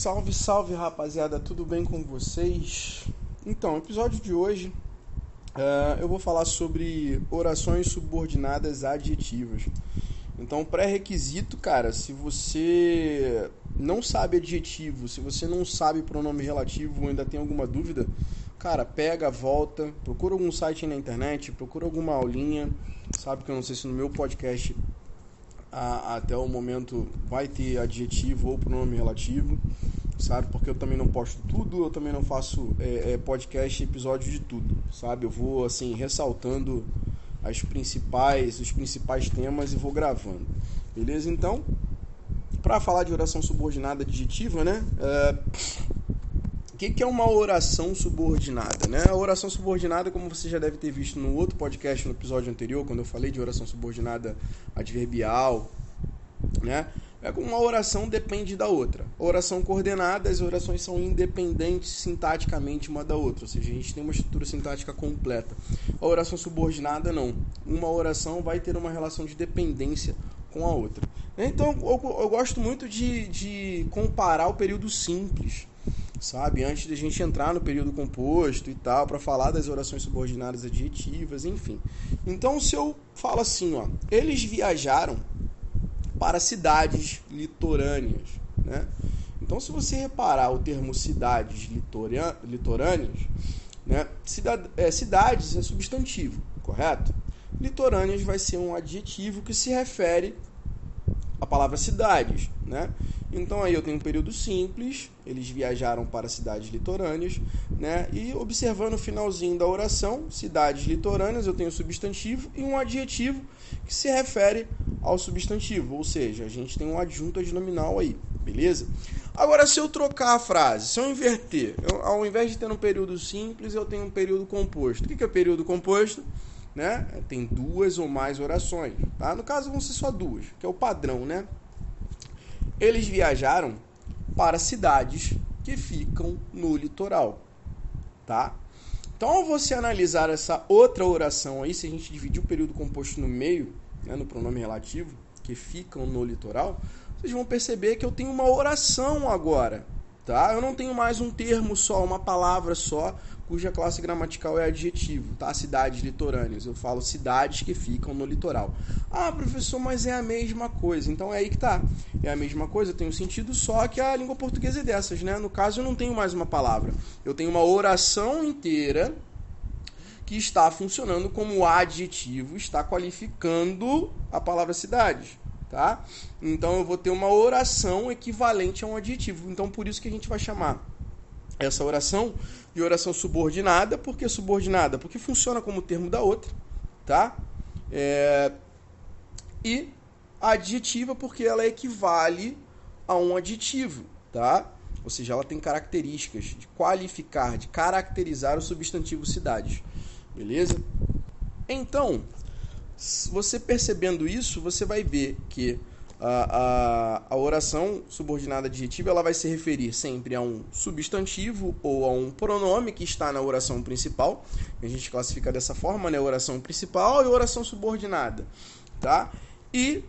Salve, salve rapaziada, tudo bem com vocês? Então, episódio de hoje uh, eu vou falar sobre orações subordinadas adjetivas. Então, pré-requisito, cara, se você não sabe adjetivo, se você não sabe pronome relativo ainda tem alguma dúvida, cara, pega, volta, procura algum site na internet, procura alguma aulinha. Sabe que eu não sei se no meu podcast a, até o momento vai ter adjetivo ou pronome relativo, sabe? Porque eu também não posto tudo, eu também não faço é, é, podcast episódio de tudo, sabe? Eu vou assim ressaltando as principais, os principais temas e vou gravando, beleza? Então, para falar de oração subordinada adjetiva, né? É, que, que é uma oração subordinada? Né? A oração subordinada, como você já deve ter visto no outro podcast, no episódio anterior, quando eu falei de oração subordinada adverbial, né? É como uma oração depende da outra. Oração coordenada, as orações são independentes sintaticamente uma da outra, ou seja, a gente tem uma estrutura sintática completa. A oração subordinada não. Uma oração vai ter uma relação de dependência com a outra. Então, eu, eu gosto muito de, de comparar o período simples sabe? Antes da gente entrar no período composto e tal, para falar das orações subordinadas adjetivas, enfim. Então, se eu falo assim, ó, eles viajaram para cidades litorâneas, né? Então, se você reparar o termo cidades litorâneas, né? Cidade, é, cidades é substantivo, correto? Litorâneas vai ser um adjetivo que se refere à palavra cidades, né? Então aí eu tenho um período simples, eles viajaram para cidades litorâneas, né? E observando o finalzinho da oração, cidades litorâneas, eu tenho substantivo e um adjetivo que se refere ao substantivo, ou seja, a gente tem um adjunto adnominal aí, beleza? Agora, se eu trocar a frase, se eu inverter, eu, ao invés de ter um período simples, eu tenho um período composto. O que é período composto? Né? Tem duas ou mais orações, tá? No caso vão ser só duas, que é o padrão, né? Eles viajaram para cidades que ficam no litoral, tá? Então, ao você analisar essa outra oração aí, se a gente dividir o período composto no meio, né, no pronome relativo, que ficam no litoral, vocês vão perceber que eu tenho uma oração agora, tá? Eu não tenho mais um termo só, uma palavra só, cuja classe gramatical é adjetivo, tá? Cidades litorâneas. Eu falo cidades que ficam no litoral. Ah, professor, mas é a mesma coisa. Então é aí que tá. É a mesma coisa, tem um sentido só que a língua portuguesa é dessas, né? No caso, eu não tenho mais uma palavra. Eu tenho uma oração inteira que está funcionando como adjetivo, está qualificando a palavra cidades, tá? Então eu vou ter uma oração equivalente a um adjetivo. Então por isso que a gente vai chamar essa oração de oração subordinada. Por que subordinada? Porque funciona como termo da outra, tá? É... E adjetiva porque ela equivale a um adjetivo, tá? Ou seja, ela tem características de qualificar, de caracterizar o substantivo cidades. Beleza? Então, você percebendo isso, você vai ver que a, a, a oração subordinada adjetiva ela vai se referir sempre a um substantivo ou a um pronome que está na oração principal. A gente classifica dessa forma, né? Oração principal e oração subordinada, tá? E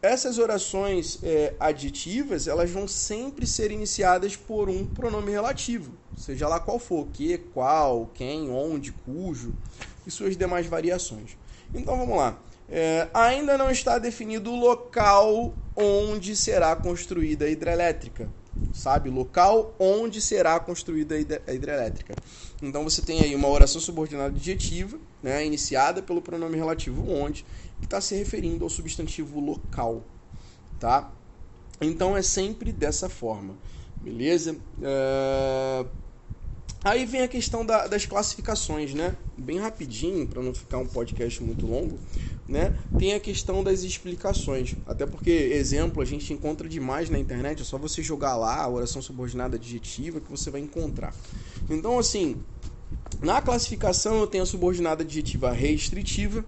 essas orações é, adjetivas elas vão sempre ser iniciadas por um pronome relativo, seja lá qual for, que, qual, quem, onde, cujo e suas demais variações. Então vamos lá. É, ainda não está definido o local onde será construída a hidrelétrica. Sabe? Local onde será construída a hidrelétrica. Então você tem aí uma oração subordinada adjetiva, né, iniciada pelo pronome relativo onde, que está se referindo ao substantivo local. Tá? Então é sempre dessa forma. Beleza? É... Aí vem a questão da, das classificações, né? Bem rapidinho, para não ficar um podcast muito longo, né? Tem a questão das explicações. Até porque exemplo a gente encontra demais na internet, é só você jogar lá a oração subordinada adjetiva que você vai encontrar. Então, assim, na classificação eu tenho a subordinada adjetiva restritiva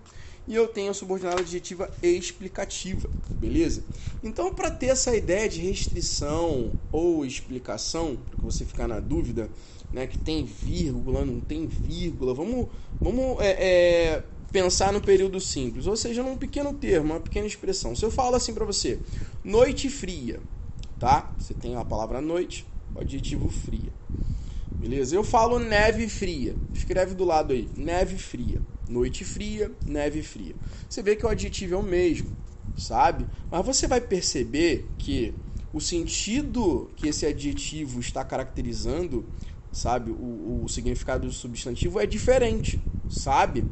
e eu tenho a subordinada adjetiva explicativa, beleza? Então, para ter essa ideia de restrição ou explicação, para você ficar na dúvida, né, que tem vírgula, não tem vírgula. Vamos, vamos é, é, pensar no período simples, ou seja, num pequeno termo, uma pequena expressão. Se eu falo assim para você, noite fria, tá? Você tem a palavra noite, adjetivo fria. Beleza? Eu falo neve fria. Escreve do lado aí, neve fria. Noite fria, neve fria. Você vê que o adjetivo é o mesmo, sabe? Mas você vai perceber que o sentido que esse adjetivo está caracterizando, sabe? O, o significado do substantivo é diferente, sabe?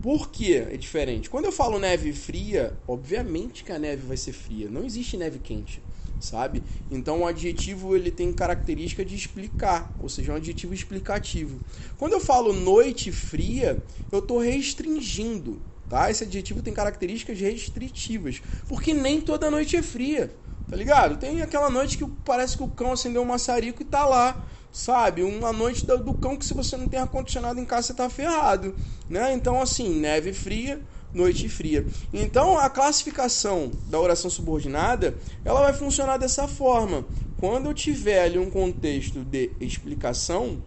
Por que é diferente? Quando eu falo neve fria, obviamente que a neve vai ser fria. Não existe neve quente sabe? Então o adjetivo ele tem característica de explicar, ou seja, é um adjetivo explicativo. Quando eu falo noite fria, eu estou restringindo, tá? Esse adjetivo tem características restritivas, porque nem toda noite é fria, tá ligado? Tem aquela noite que parece que o cão acendeu um maçarico e tá lá, sabe? Uma noite do, do cão que se você não tem ar condicionado em casa você tá ferrado, né? Então assim, neve fria noite fria. Então, a classificação da oração subordinada, ela vai funcionar dessa forma. Quando eu tiver ali um contexto de explicação,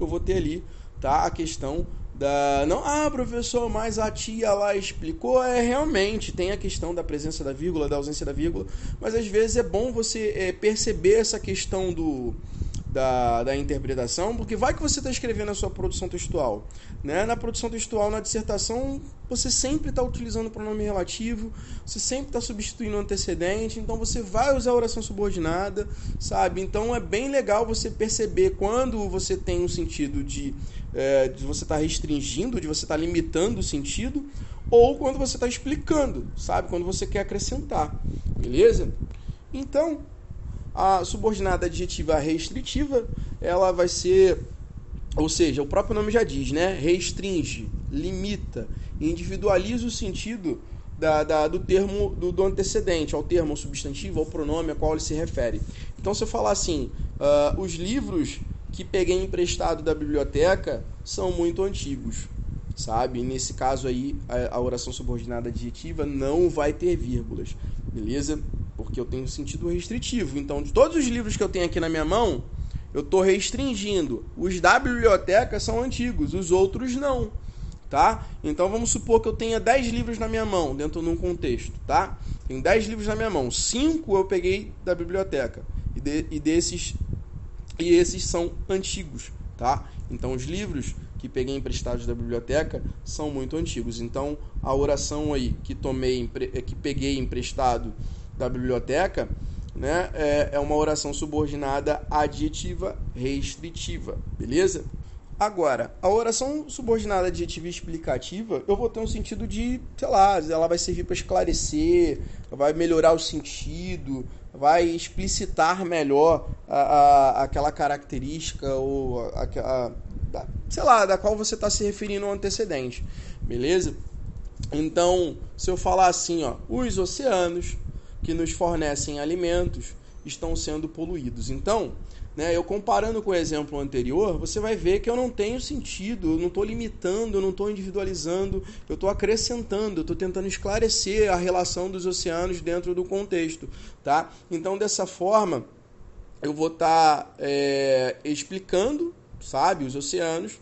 eu vou ter ali, tá, a questão da não, ah, professor, mas a tia lá explicou, é realmente tem a questão da presença da vírgula, da ausência da vírgula, mas às vezes é bom você é, perceber essa questão do da, da interpretação, porque vai que você está escrevendo a sua produção textual. Né? Na produção textual, na dissertação, você sempre está utilizando o pronome relativo, você sempre está substituindo o antecedente, então você vai usar a oração subordinada, sabe? Então é bem legal você perceber quando você tem um sentido de, é, de você estar tá restringindo, de você estar tá limitando o sentido, ou quando você está explicando, sabe? Quando você quer acrescentar, beleza? Então, a subordinada adjetiva restritiva, ela vai ser, ou seja, o próprio nome já diz, né? Restringe, limita, individualiza o sentido da, da, do termo do, do, antecedente, ao termo, ao substantivo, ao pronome a qual ele se refere. Então, se eu falar assim, uh, os livros que peguei emprestado da biblioteca são muito antigos, sabe? nesse caso aí, a, a oração subordinada adjetiva não vai ter vírgulas, beleza? Porque eu tenho sentido restritivo. Então, de todos os livros que eu tenho aqui na minha mão, eu estou restringindo. Os da biblioteca são antigos, os outros não. Tá? Então vamos supor que eu tenha 10 livros na minha mão, dentro de um contexto, tá? Tenho 10 livros na minha mão, 5 eu peguei da biblioteca. E, de, e desses e esses são antigos, tá? Então os livros que peguei emprestados da biblioteca são muito antigos. Então a oração aí que tomei que peguei emprestado da biblioteca, né, é, é uma oração subordinada adjetiva restritiva, beleza? Agora, a oração subordinada adjetiva explicativa, eu vou ter um sentido de, sei lá, ela vai servir para esclarecer, vai melhorar o sentido, vai explicitar melhor a, a aquela característica ou a, a, a, sei lá, da qual você está se referindo ao antecedente, beleza? Então, se eu falar assim, ó, os oceanos, que nos fornecem alimentos estão sendo poluídos. Então, né, eu comparando com o exemplo anterior, você vai ver que eu não tenho sentido, eu não estou limitando, eu não estou individualizando, eu estou acrescentando, eu estou tentando esclarecer a relação dos oceanos dentro do contexto. Tá? Então, dessa forma, eu vou estar tá, é, explicando, sabe, os oceanos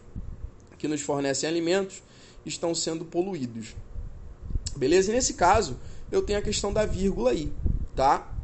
que nos fornecem alimentos estão sendo poluídos. Beleza? E nesse caso, eu tenho a questão da vírgula aí, tá?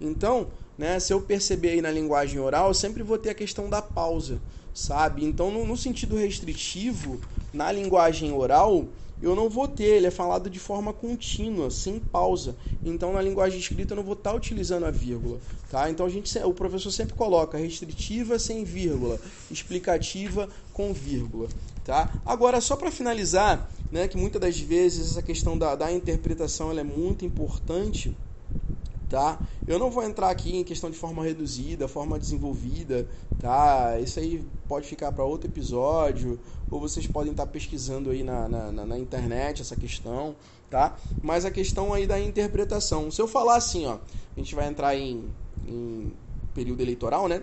Então, né, se eu perceber aí na linguagem oral, sempre vou ter a questão da pausa, sabe? Então, no, no sentido restritivo, na linguagem oral, eu não vou ter, ele é falado de forma contínua, sem pausa. Então, na linguagem escrita, eu não vou estar utilizando a vírgula, tá? Então, a gente, o professor sempre coloca restritiva sem vírgula, explicativa com vírgula, tá? Agora, só para finalizar, né, que muitas das vezes essa questão da, da interpretação é muito importante, tá? Eu não vou entrar aqui em questão de forma reduzida, forma desenvolvida, tá? Isso aí pode ficar para outro episódio, ou vocês podem estar pesquisando aí na, na, na, internet essa questão, tá? Mas a questão aí da interpretação. Se eu falar assim, ó, a gente vai entrar em, em período eleitoral, né?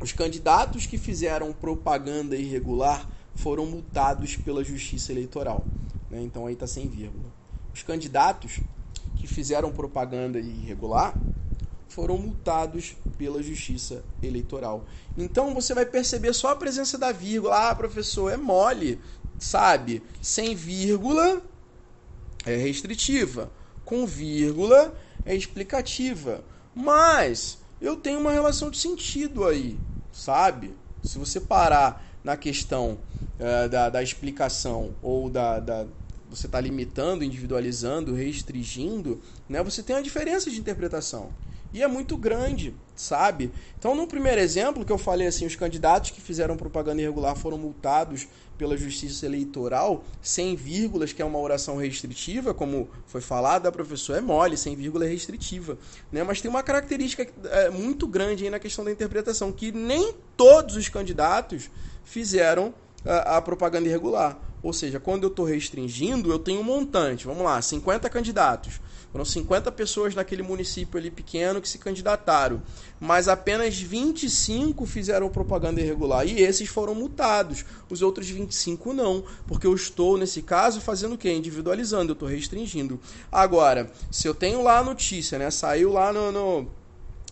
Os candidatos que fizeram propaganda irregular foram multados pela Justiça Eleitoral. Né? Então aí está sem vírgula. Os candidatos que fizeram propaganda irregular foram multados pela Justiça Eleitoral. Então você vai perceber só a presença da vírgula. Ah, professor, é mole, sabe? Sem vírgula é restritiva, com vírgula é explicativa. Mas eu tenho uma relação de sentido aí, sabe? Se você parar na questão uh, da, da explicação ou da, da você está limitando, individualizando, restringindo, né? Você tem uma diferença de interpretação e é muito grande, sabe? Então, no primeiro exemplo que eu falei assim, os candidatos que fizeram propaganda irregular foram multados pela Justiça Eleitoral, sem vírgulas, que é uma oração restritiva, como foi falado, da professora é mole, sem vírgula é restritiva, né? Mas tem uma característica é, muito grande aí na questão da interpretação, que nem todos os candidatos fizeram a, a propaganda irregular. Ou seja, quando eu estou restringindo, eu tenho um montante. Vamos lá, 50 candidatos. Foram 50 pessoas naquele município ali pequeno que se candidataram, mas apenas 25 fizeram propaganda irregular e esses foram multados. Os outros 25 não, porque eu estou nesse caso fazendo o quê? Individualizando, eu estou restringindo. Agora, se eu tenho lá a notícia, né? Saiu lá no, no,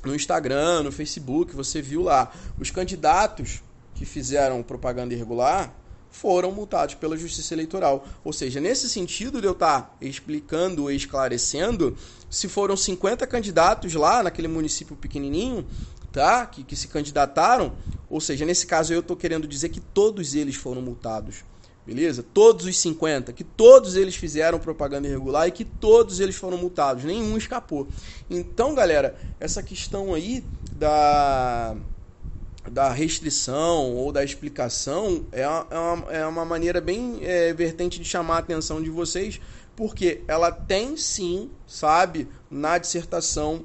no Instagram, no Facebook, você viu lá os candidatos que fizeram propaganda irregular, foram multados pela Justiça Eleitoral. Ou seja, nesse sentido de eu estar tá explicando e esclarecendo, se foram 50 candidatos lá naquele município pequenininho, tá? Que, que se candidataram, ou seja, nesse caso eu estou querendo dizer que todos eles foram multados. Beleza? Todos os 50, que todos eles fizeram propaganda irregular e que todos eles foram multados, nenhum escapou. Então, galera, essa questão aí da da restrição ou da explicação é uma, é uma maneira bem é, vertente de chamar a atenção de vocês, porque ela tem sim, sabe, na dissertação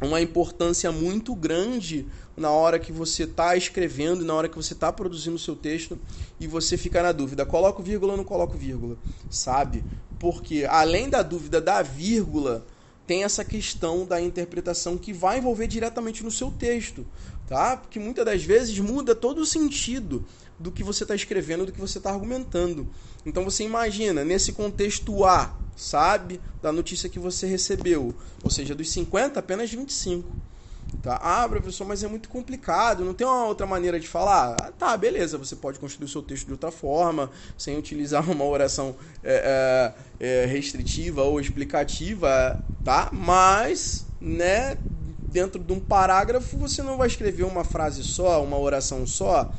uma importância muito grande na hora que você está escrevendo, na hora que você está produzindo o seu texto e você fica na dúvida, coloco vírgula ou não coloco vírgula, sabe? Porque além da dúvida da vírgula, tem essa questão da interpretação que vai envolver diretamente no seu texto, tá? Porque muitas das vezes muda todo o sentido do que você está escrevendo, do que você está argumentando. Então você imagina, nesse contexto A, sabe, da notícia que você recebeu, ou seja, dos 50, apenas 25. Tá? Ah, professor, mas é muito complicado, não tem uma outra maneira de falar? Ah, tá, beleza, você pode construir o seu texto de outra forma, sem utilizar uma oração é, é, é, restritiva ou explicativa, tá? Mas, né, dentro de um parágrafo você não vai escrever uma frase só, uma oração só,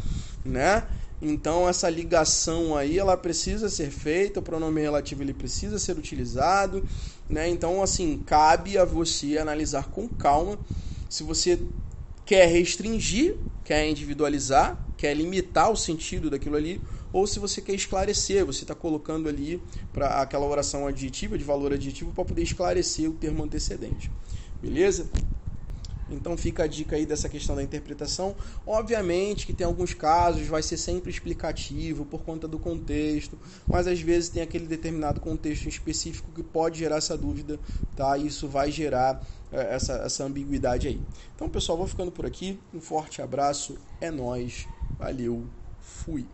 né? Então essa ligação aí ela precisa ser feita, o pronome relativo ele precisa ser utilizado, né? Então assim, cabe a você analisar com calma se você quer restringir, quer individualizar, quer limitar o sentido daquilo ali, ou se você quer esclarecer, você está colocando ali para aquela oração adjetiva, de valor adjetivo, para poder esclarecer o termo antecedente. Beleza? Então fica a dica aí dessa questão da interpretação. Obviamente que tem alguns casos, vai ser sempre explicativo por conta do contexto, mas às vezes tem aquele determinado contexto específico que pode gerar essa dúvida, tá? E isso vai gerar é, essa, essa ambiguidade aí. Então, pessoal, vou ficando por aqui. Um forte abraço, é nós, valeu, fui.